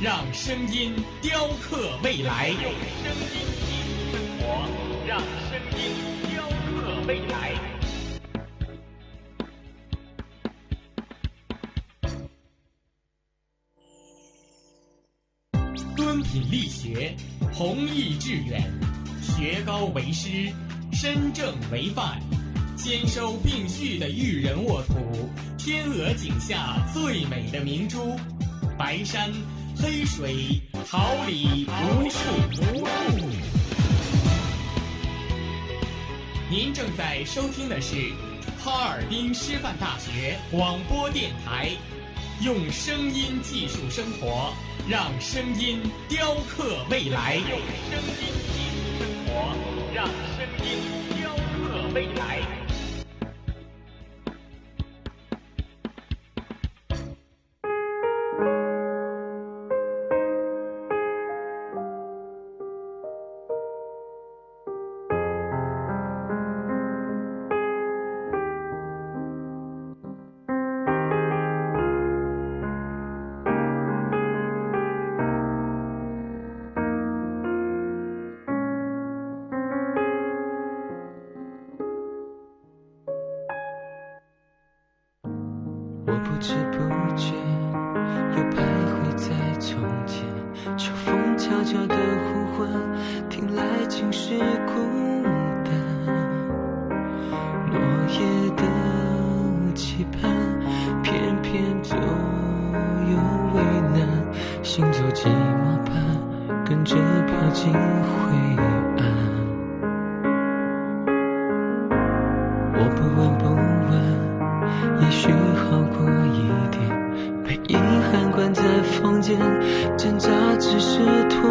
让声音雕刻未来。用声音记录生活，让声音雕刻未来。敦品力学，弘毅致远，学高为师，身正为范，兼收并蓄的育人沃土，天鹅颈下最美的明珠，白山黑水，桃李无数无数。您正在收听的是哈尔滨师范大学广播电台，用声音技术生活，让声音雕刻未来。用声音技术生活，让声音雕刻未来。房间，挣扎只是拖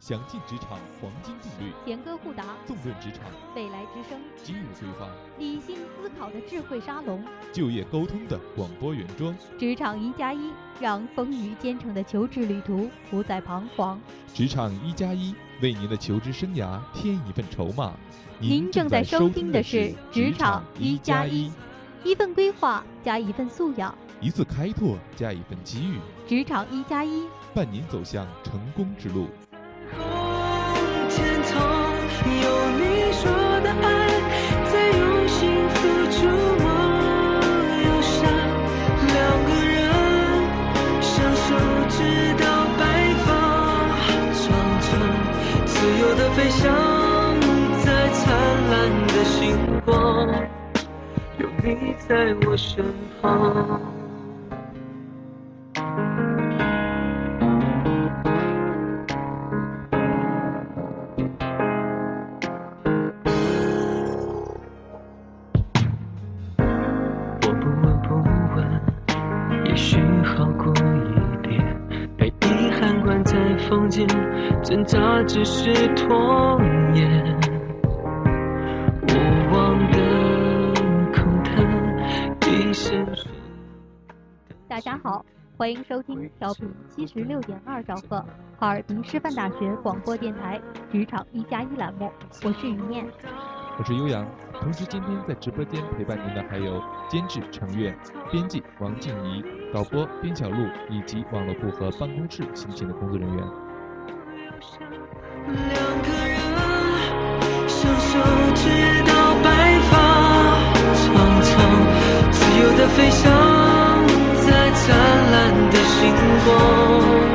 详尽职场黄金定律，弦歌互答，纵论职场未来之声，今日规划，理性思考的智慧沙龙，就业沟通的广播原装。职场一加一，让风雨兼程的求职旅途不再彷徨。职场一加一，为您的求职生涯添一份筹码。您正在收听的是职场一加一，一份规划加一份素养，一次开拓加一份机遇，职场一加一，伴您走向成功之路。天空，天空，有你说的爱，在用心付出。我忧伤，两个人相守，直到白发苍苍，自由的飞翔，在灿烂的星光，有你在我身旁。挣扎只是拖延。无望的空谈，一声声。大家好，欢迎收听调频七十六点二兆赫哈尔滨师范大学广播电台职场一加一栏目，我是于念。我是悠扬，同时今天在直播间陪伴您的还有监制程月、编辑王静怡、导播边小璐以及网络部和办公室辛勤的工作人员。两个人相守直到白发苍苍自由的飞翔在灿烂的星光。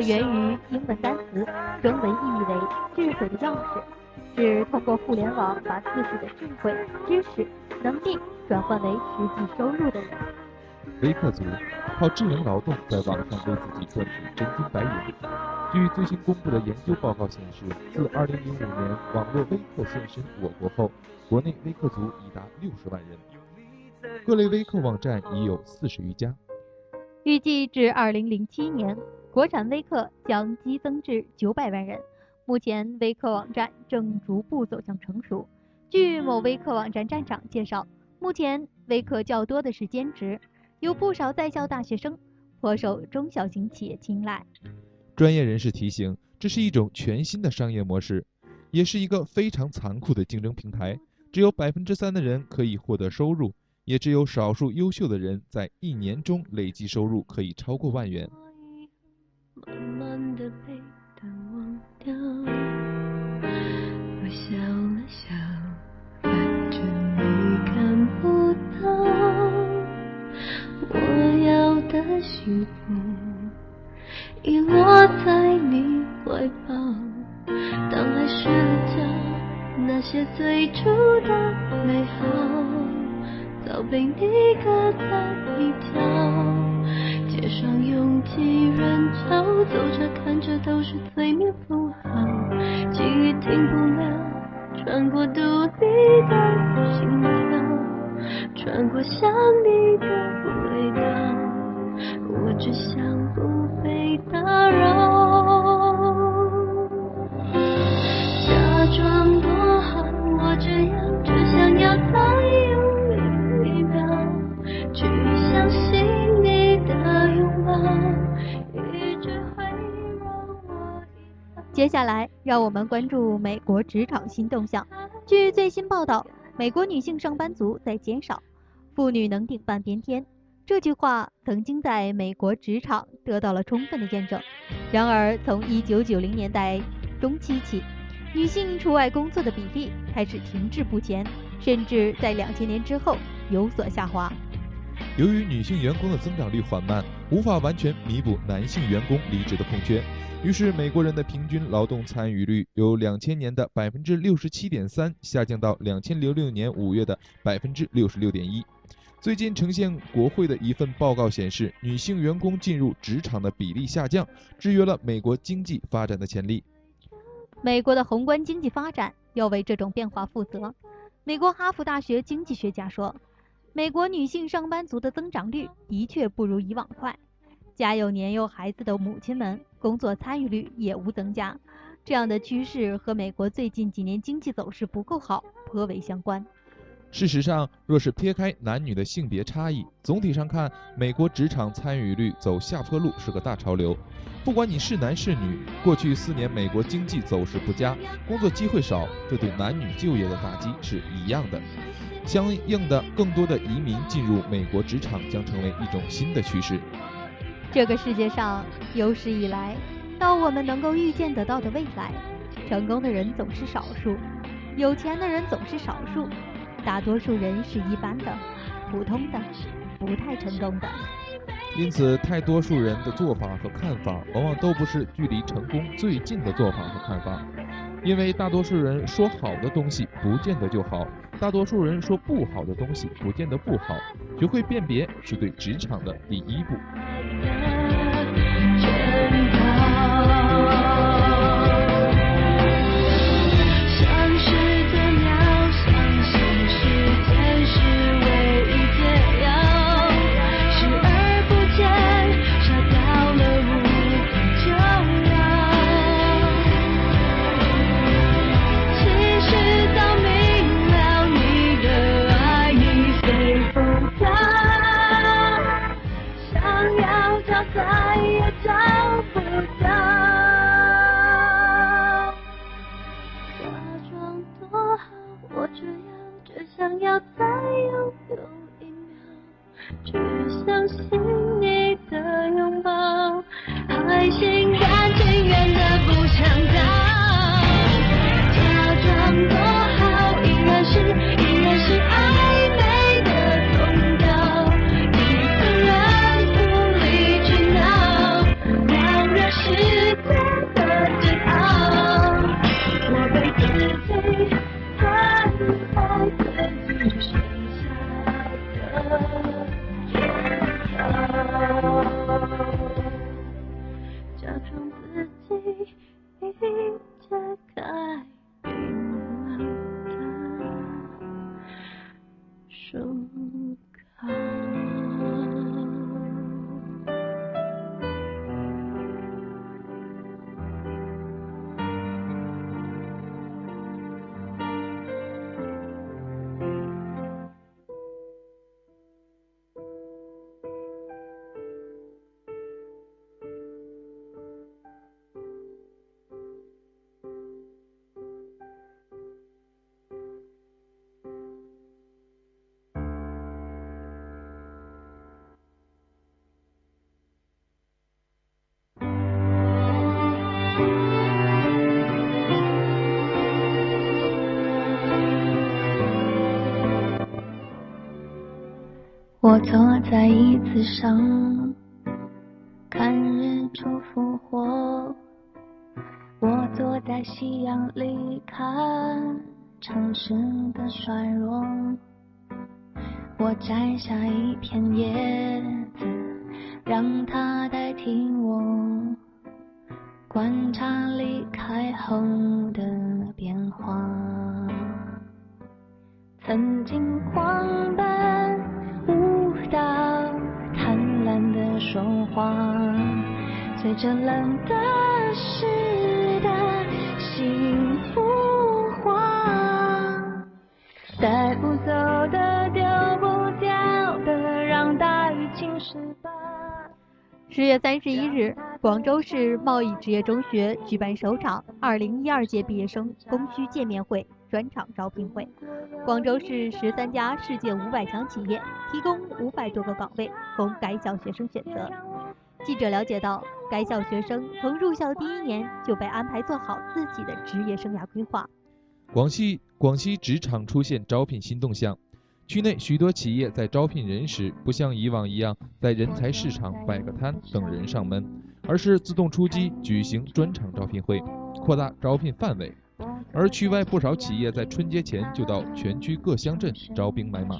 源于英文单词，中文意义为“智慧的钥匙”，是通过互联网把自己的智慧、知识、能力转换为实际收入的人。微客族靠智能劳动在网上为自己赚取真金白银。据最新公布的研究报告显示，自2005年网络微客现身我国后，国内微客族已达60万人，各类微客网站已有40余家。预计至2007年，国产微客将激增至900万人。目前，微客网站正逐步走向成熟。据某微客网站站长介绍，目前微客较多的是兼职。有不少在校大学生颇受中小型企业青睐。专业人士提醒，这是一种全新的商业模式，也是一个非常残酷的竞争平台。只有百分之三的人可以获得收入，也只有少数优秀的人在一年中累计收入可以超过万元。慢慢的被淡忘掉，我笑了笑，反正你看不到。我要的幸福遗落在你怀抱。当爱失了焦，那些最初的美好，早被你搁在一角。街上拥挤人潮，是催眠符号，记忆停不了，穿过肚让我们关注美国职场新动向。据最新报道，美国女性上班族在减少，妇女能顶半边天。这句话曾经在美国职场得到了充分的验证。然而，从1990年代中期起，女性出外工作的比例开始停滞不前，甚至在2000年之后有所下滑。由于女性员工的增长率缓慢，无法完全弥补男性员工离职的空缺，于是美国人的平均劳动参与率由两千年的百分之六十七点三下降到两千零六年五月的百分之六十六点一。最近呈现国会的一份报告显示，女性员工进入职场的比例下降，制约了美国经济发展的潜力。美国的宏观经济发展要为这种变化负责。美国哈佛大学经济学家说，美国女性上班族的增长率的确不如以往快，家有年幼孩子的母亲们工作参与率也无增加。这样的趋势和美国最近几年经济走势不够好颇为相关。事实上，若是撇开男女的性别差异，总体上看，美国职场参与率走下坡路是个大潮流。不管你是男是女，过去四年美国经济走势不佳，工作机会少，这对男女就业的打击是一样的。相应的，更多的移民进入美国职场将成为一种新的趋势。这个世界上有史以来到我们能够预见得到的未来，成功的人总是少数，有钱的人总是少数。大多数人是一般的、普通的、不太成功的。因此，太多数人的做法和看法，往往都不是距离成功最近的做法和看法。因为大多数人说好的东西，不见得就好；大多数人说不好的东西，不见得不好。学会辨别，是对职场的第一步。eyes. 我坐在椅子上，看日出复活。我坐在夕阳里，看城市的衰弱。我摘下一片叶子，让它代替我，观察离开后的变化。曾经狂奔、到、贪婪的说话，随着冷的时的心孵化，带不走的、丢不掉的，让大雨侵蚀吧。十月三十一日，广州市贸易职业中学举办首场二零一二届毕业生供需见面会专场招聘会。广州市十三家世界五百强企业提供五百多个岗位供该校学生选择。记者了解到，该校学生从入校第一年就被安排做好自己的职业生涯规划。广西广西职场出现招聘新动向，区内许多企业在招聘人时，不像以往一样在人才市场摆个摊等人上门，而是自动出击，举行专场招聘会，扩大招聘范围。而区外不少企业在春节前就到全区各乡镇招兵买马。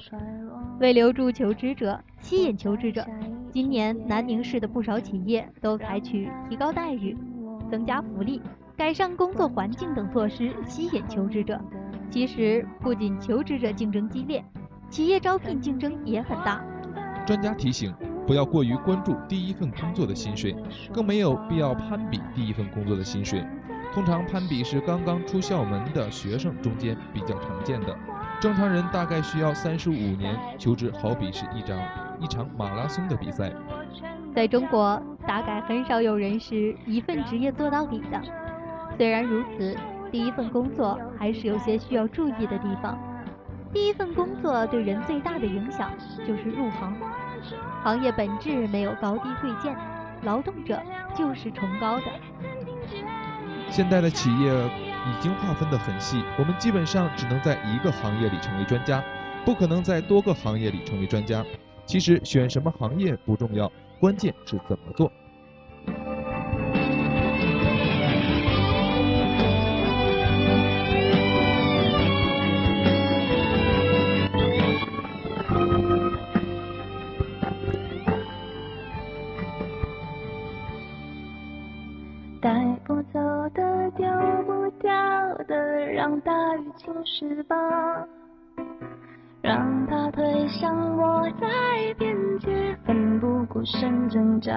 为留住求职者，吸引求职者，今年南宁市的不少企业都采取提高待遇、增加福利、改善工作环境等措施吸引求职者。其实，不仅求职者竞争激烈，企业招聘竞争也很大。专家提醒，不要过于关注第一份工作的薪水，更没有必要攀比第一份工作的薪水。通常攀比是刚刚出校门的学生中间比较常见的，正常人大概需要三十五年。求职好比是一场一场马拉松的比赛。在中国，大概很少有人是一份职业做到底的。虽然如此，第一份工作还是有些需要注意的地方。第一份工作对人最大的影响就是入行，行业本质没有高低贵贱，劳动者就是崇高的。现在的企业已经划分得很细，我们基本上只能在一个行业里成为专家，不可能在多个行业里成为专家。其实选什么行业不重要，关键是怎么做。翅膀，让它推向我在边界，奋不顾身挣扎。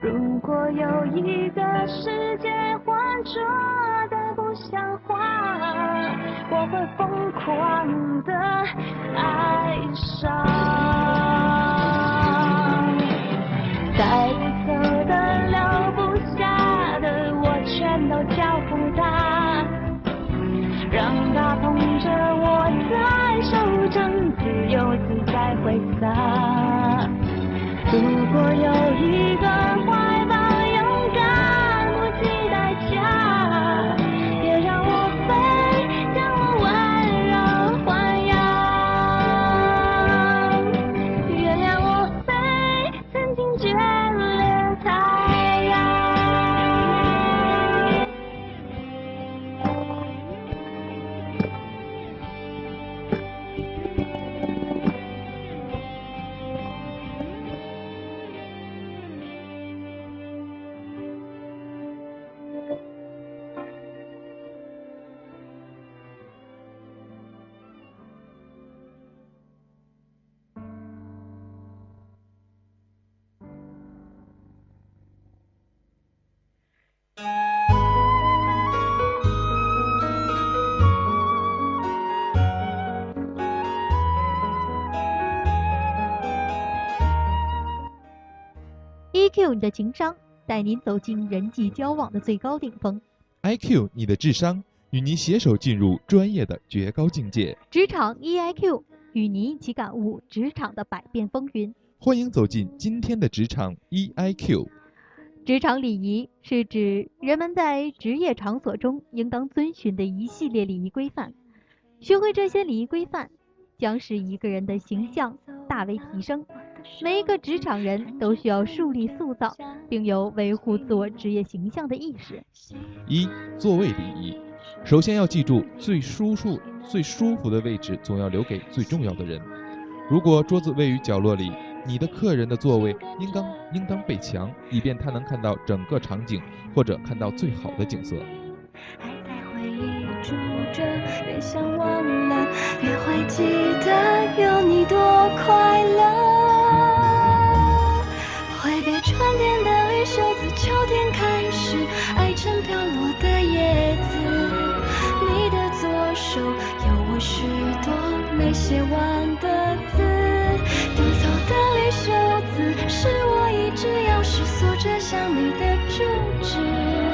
如果有一个世界浑浊的不像话，我会疯狂的爱上。洒。如果有你的情商，带您走进人际交往的最高顶峰。IQ 你的智商，与您携手进入专业的绝高境界。职场 EIQ 与您一起感悟职场的百变风云。欢迎走进今天的职场 E EIQ。职场礼仪是指人们在职业场所中应当遵循的一系列礼仪规范。学会这些礼仪规范，将使一个人的形象大为提升。每一个职场人都需要树立、塑造，并有维护自我职业形象的意识。一、座位礼仪。首先要记住，最舒适、最舒服的位置总要留给最重要的人。如果桌子位于角落里，你的客人的座位应当应当背墙，以便他能看到整个场景，或者看到最好的景色。还在回忆住着，越想忘了，越会记得有你多快乐。春天的绿袖子，秋天开始爱成飘落的叶子。你的左手有我许多没写完的字，丢走的绿袖子是我一直钥匙锁着想你的住址。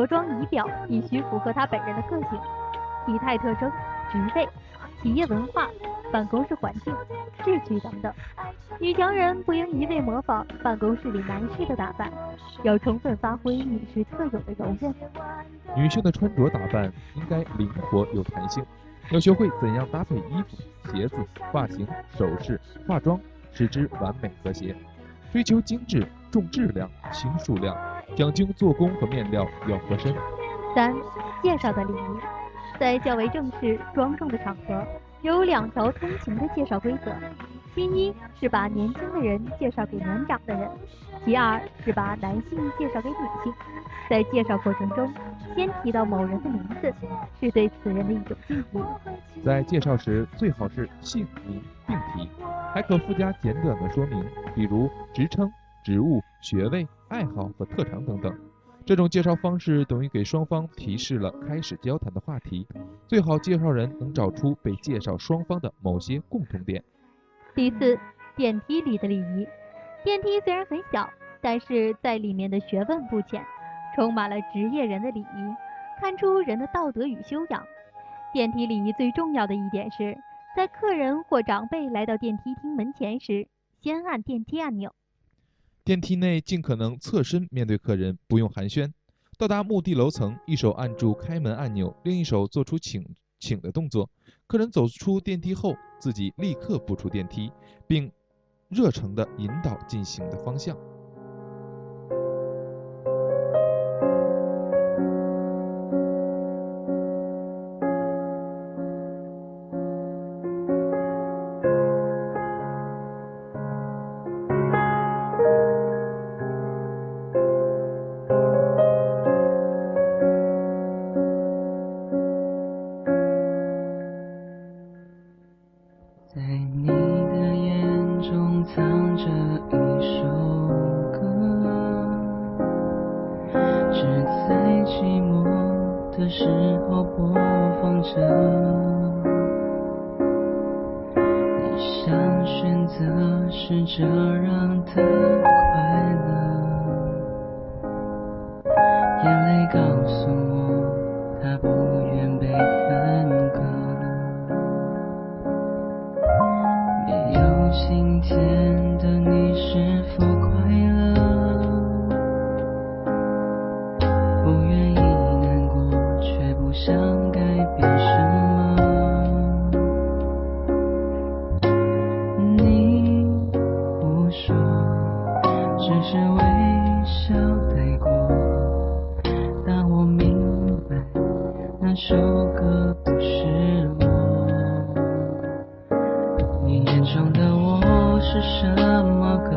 着装仪表必须符合她本人的个性、体态特征、职位、企业文化、办公室环境、秩序等等。女强人不应一味模仿办公室里男士的打扮，要充分发挥女士特有的柔韧。女性的穿着打扮应该灵活有弹性，要学会怎样搭配衣服、鞋子、发型、首饰、化妆，使之完美和谐。追求精致，重质量，轻数量，讲究做工和面料要合身。三、介绍的礼仪，在较为正式、庄重的场合，有两条通行的介绍规则：其一是把年轻的人介绍给年长的人；其二是把男性介绍给女性。在介绍过程中，先提到某人的名字，是对此人的一种敬意。在介绍时，最好是姓名并提，还可附加简短的说明，比如职称、职务、学位、爱好和特长等等。这种介绍方式等于给双方提示了开始交谈的话题。最好介绍人能找出被介绍双方的某些共同点。第四，电梯里的礼仪。电梯虽然很小，但是在里面的学问不浅，充满了职业人的礼仪，看出人的道德与修养。电梯礼仪最重要的一点是，在客人或长辈来到电梯厅门前时，先按电梯按钮。电梯内尽可能侧身面对客人，不用寒暄。到达目的楼层，一手按住开门按钮，另一手做出请请的动作。客人走出电梯后，自己立刻步出电梯，并热诚地引导进行的方向。笑带过。但我明白，那首歌不是我。你眼中的我是什么歌？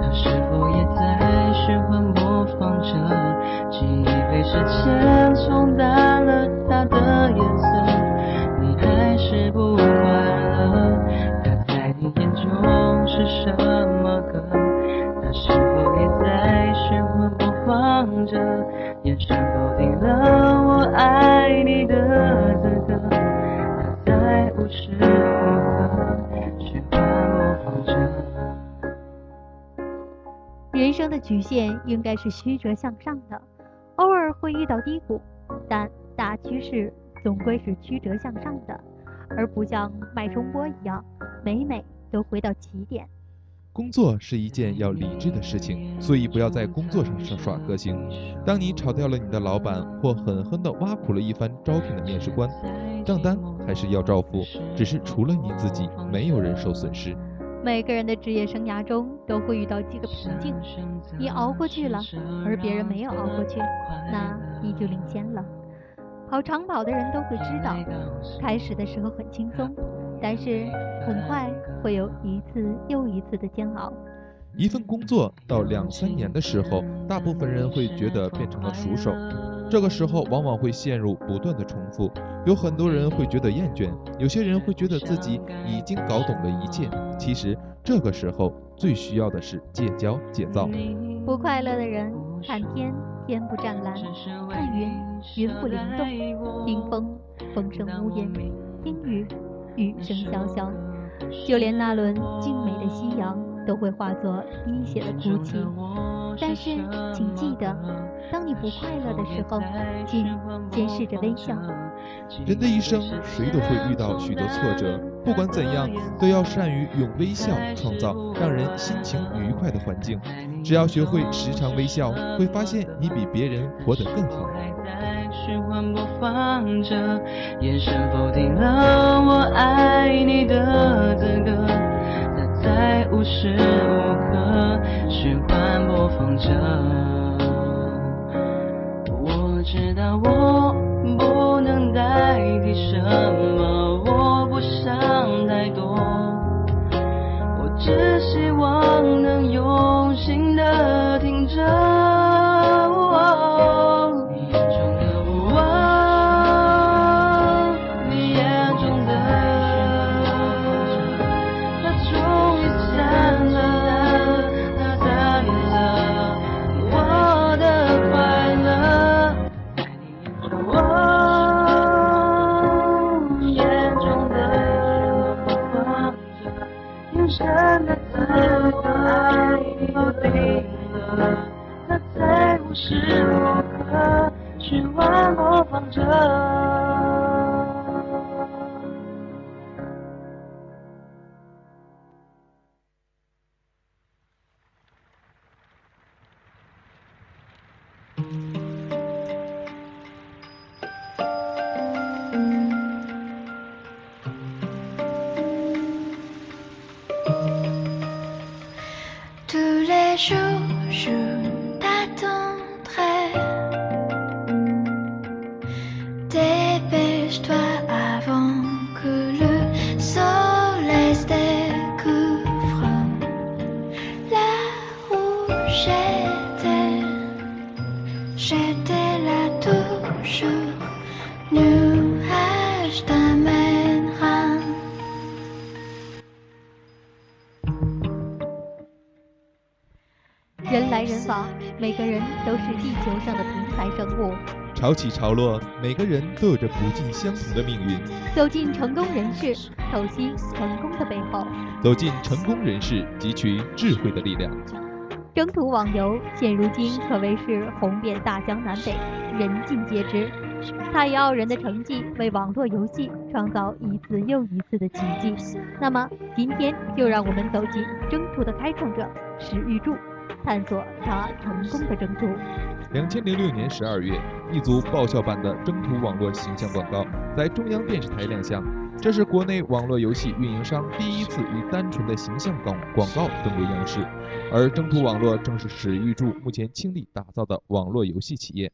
它是否也在循环播放着？记忆被时间冲淡了它的颜色，你还是不快乐。它在你眼中是什么着？眼神否定了我爱你的资格。它在无时无刻循环播放着。人生的曲线应该是曲折向上的，偶尔会遇到低谷，但大趋势总归是曲折向上的，而不像脉冲波一样，每每都回到起点。工作是一件要理智的事情，所以不要在工作上耍耍个性。当你炒掉了你的老板，或狠狠地挖苦了一番招聘的面试官，账单还是要照付，只是除了你自己，没有人受损失。每个人的职业生涯中都会遇到几个瓶颈，你熬过去了，而别人没有熬过去，那你就领先了。跑长跑的人都会知道，开始的时候很轻松，但是很快会有一次又一次的煎熬。一份工作到两三年的时候，大部分人会觉得变成了熟手，这个时候往往会陷入不断的重复。有很多人会觉得厌倦，有些人会觉得自己已经搞懂了一切。其实这个时候最需要的是戒骄戒躁。不快乐的人看天，天不湛蓝；看云，云不灵动；听风，风声无言；听雨，雨声潇潇。就连那轮静美的夕阳，都会化作滴血的哭泣。但是，请记得，当你不快乐的时候，请先试着微笑。人的一生，谁都会遇到许多挫折，不管怎样，都要善于用微笑创造让人心情愉快的环境。只要学会时常微笑，会发现你比别人活得更好。循环播放着，眼神否定了我爱你的资格。它在无时无刻循环播放着。潮起潮落，每个人都有着不尽相同的命运。走进成功人士，透析成功的背后。走进成功人士，汲取智慧的力量。征途网游现如今可谓是红遍大江南北，人尽皆知。他以傲人的成绩为网络游戏创造一次又一次的奇迹。那么，今天就让我们走进征途的开创者史玉柱，探索他成功的征途。两千零六年十二月，一组爆笑版的征途网络形象广告在中央电视台亮相。这是国内网络游戏运营商第一次以单纯的形象广广告登陆央视，而征途网络正是史玉柱目前倾力打造的网络游戏企业。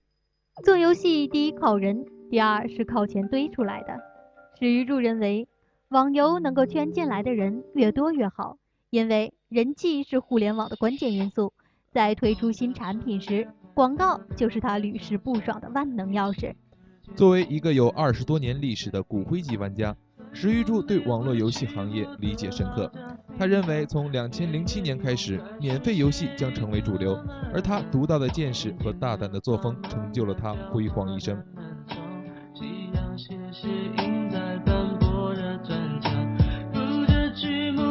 做游戏第一靠人，第二是靠钱堆出来的。史玉柱认为，网游能够圈进来的人越多越好，因为人气是互联网的关键因素，在推出新产品时，广告就是他屡试不爽的万能钥匙。作为一个有二十多年历史的骨灰级玩家，石玉柱对网络游戏行业理解深刻。他认为，从两千零七年开始，免费游戏将成为主流，而他独到的见识和大胆的作风，成就了他辉煌一生。夕阳斜斜映在斑驳的砖墙，谱着剧目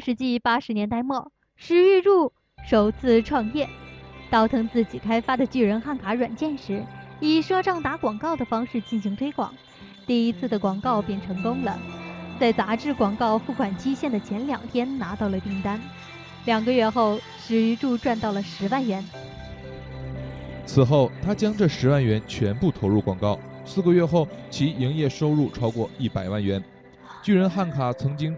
世纪八十年代末，史玉柱首次创业，倒腾自己开发的巨人汉卡软件时，以赊账打广告的方式进行推广，第一次的广告便成功了，在杂志广告付款期限的前两天拿到了订单，两个月后，史玉柱赚到了十万元。此后，他将这十万元全部投入广告。四个月后，其营业收入超过一百万元。巨人汉卡曾经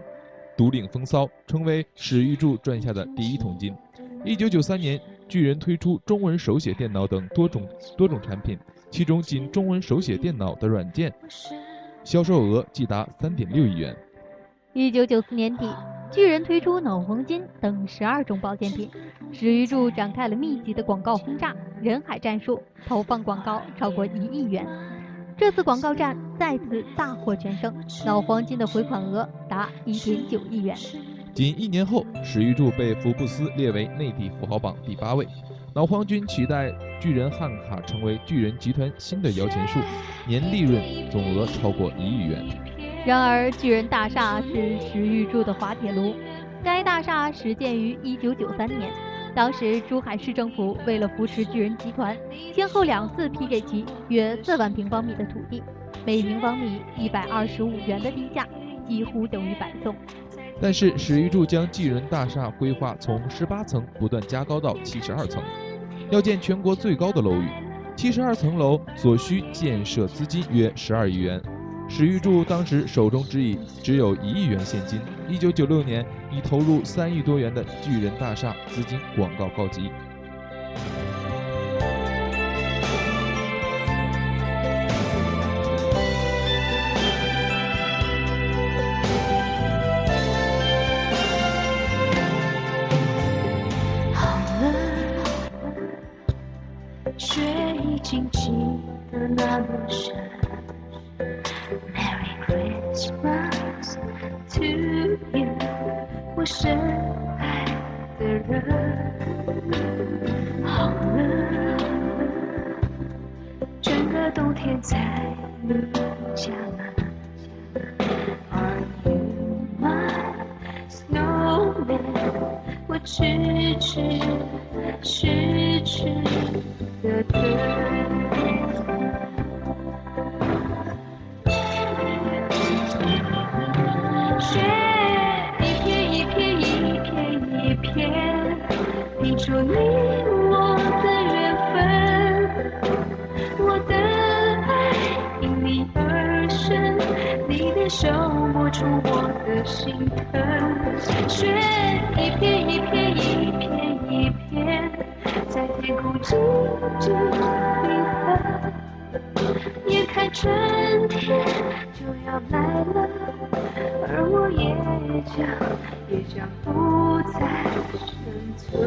独领风骚，成为史玉柱赚下的第一桶金。一九九三年，巨人推出中文手写电脑等多种多种产品，其中仅中文手写电脑的软件销售额即达三点六亿元。一九九四年底，巨人推出脑黄金等十二种保健品，史玉柱展开了密集的广告轰炸，人海战术，投放广告超过一亿元。这次广告战再次大获全胜，脑黄金的回款额达一点九亿元。仅一年后，史玉柱被福布斯列为内地富豪榜第八位。脑黄金取代巨人汉卡成为巨人集团新的摇钱树，年利润总额超过一亿元。然而，巨人大厦是史玉柱的滑铁卢。该大厦始建于1993年，当时珠海市政府为了扶持巨人集团，先后两次批给其约四万平方米的土地，每平方米一百二十五元的地价，几乎等于白送。但是史玉柱将巨人大厦规划从十八层不断加高到七十二层，要建全国最高的楼宇。七十二层楼所需建设资金约十二亿元。史玉柱当时手中只以只有一亿元现金。一九九六年，已投入三亿多元的巨人大厦资金广告告急。痴痴痴痴的等。雪一片一片一片一片，拼出你出我的心疼。雪一片一片一片一片，在天空静静缤纷。眼看春天就要来了，而我也将也将不再生存。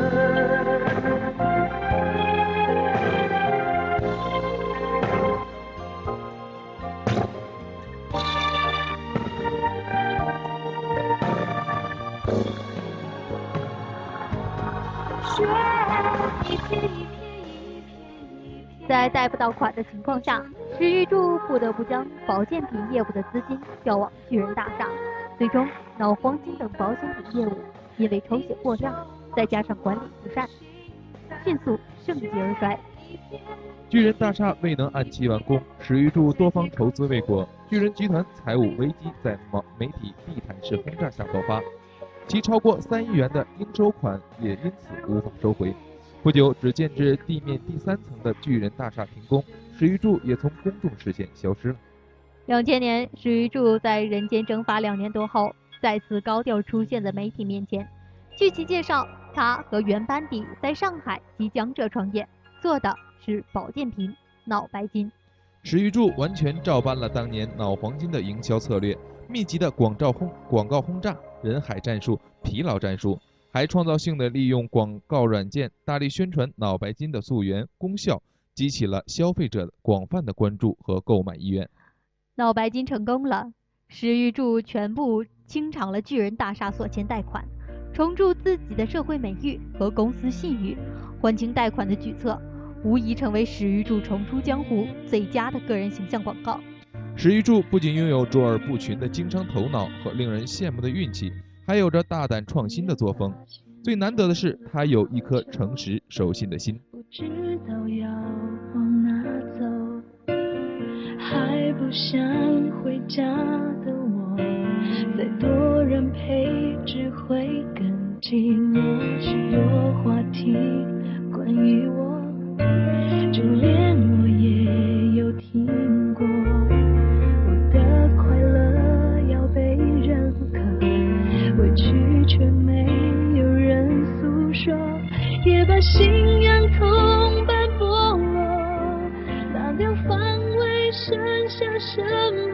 贷不到款的情况下，史玉柱不得不将保健品业务的资金调往巨人大厦，最终脑黄金等保险品业务因为抽血过量，再加上管理不善，迅速盛极而衰。巨人大厦未能按期完工，史玉柱多方筹资未果，巨人集团财务危机在媒媒体地毯式轰炸下爆发，其超过三亿元的应收款也因此无法收回。不久，只见至地面第三层的巨人大厦停工，史玉柱也从公众视线消失了。两千年，史玉柱在人间蒸发两年多后，再次高调出现在媒体面前。据其介绍，他和原班底在上海及江浙创业，做的是保健品脑白金。史玉柱完全照搬了当年脑黄金的营销策略，密集的广照轰广告轰炸、人海战术、疲劳战术，还创造性的利用广告软件大力宣传脑白金的溯源功效，激起了消费者广泛的关注和购买意愿。脑白金成功了，史玉柱全部清偿了巨人大厦所欠贷款，重铸自己的社会美誉和公司信誉，还清贷款的举措，无疑成为史玉柱重出江湖最佳的个人形象广告。史玉柱不仅拥有卓尔不群的经商头脑和令人羡慕的运气，还有着大胆创新的作风。最难得的是，他有一颗诚实守信的心。不知道要往哪走，还不想回家的我，再多人陪只会更寂寞。许多话题关于我，就连信仰同伴剥落。那流放为剩下什么？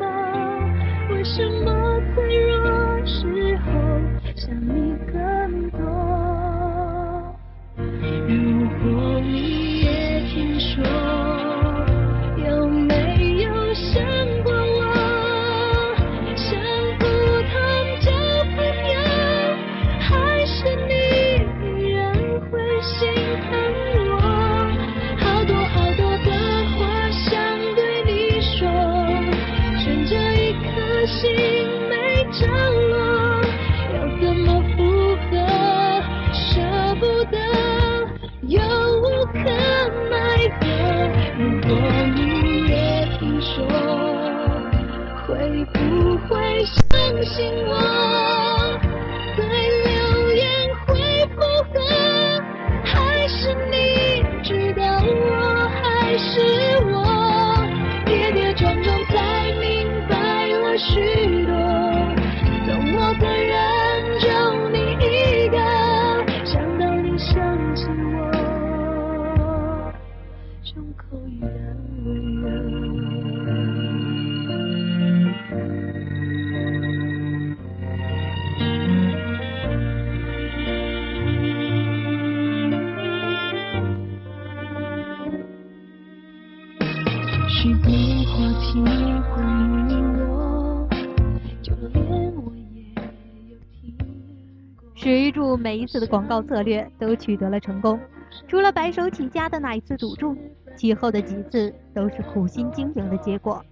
每一次的广告策略都取得了成功，除了白手起家的那一次赌注，其后的几次都是苦心经营的结果。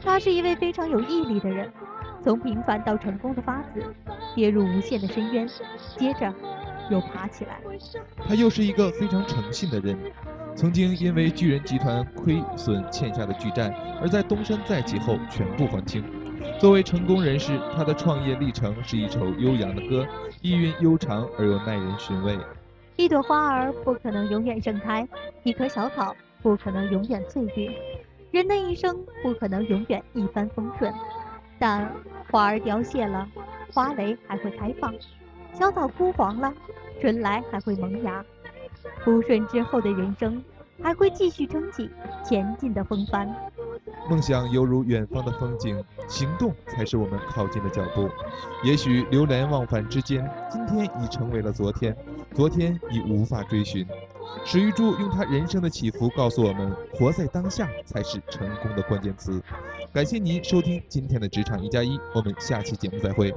他是一位非常有毅力的人，从平凡到成功的发子，跌入无限的深渊，接着又爬起来。他又是一个非常诚信的人，曾经因为巨人集团亏损欠下的巨债，而在东山再起后全部还清。作为成功人士，他的创业历程是一首悠扬的歌，意蕴悠长而又耐人寻味。一朵花儿不可能永远盛开，一棵小草不可能永远翠绿，人的一生不可能永远一帆风顺。但花儿凋谢了，花蕾还会开放；小草枯黄了，春来还会萌芽。不顺之后的人生，还会继续撑起前进的风帆。梦想犹如远方的风景，行动才是我们靠近的脚步。也许流连忘返之间，今天已成为了昨天，昨天已无法追寻。史玉柱用他人生的起伏告诉我们：活在当下才是成功的关键词。感谢您收听今天的职场一加一，我们下期节目再会。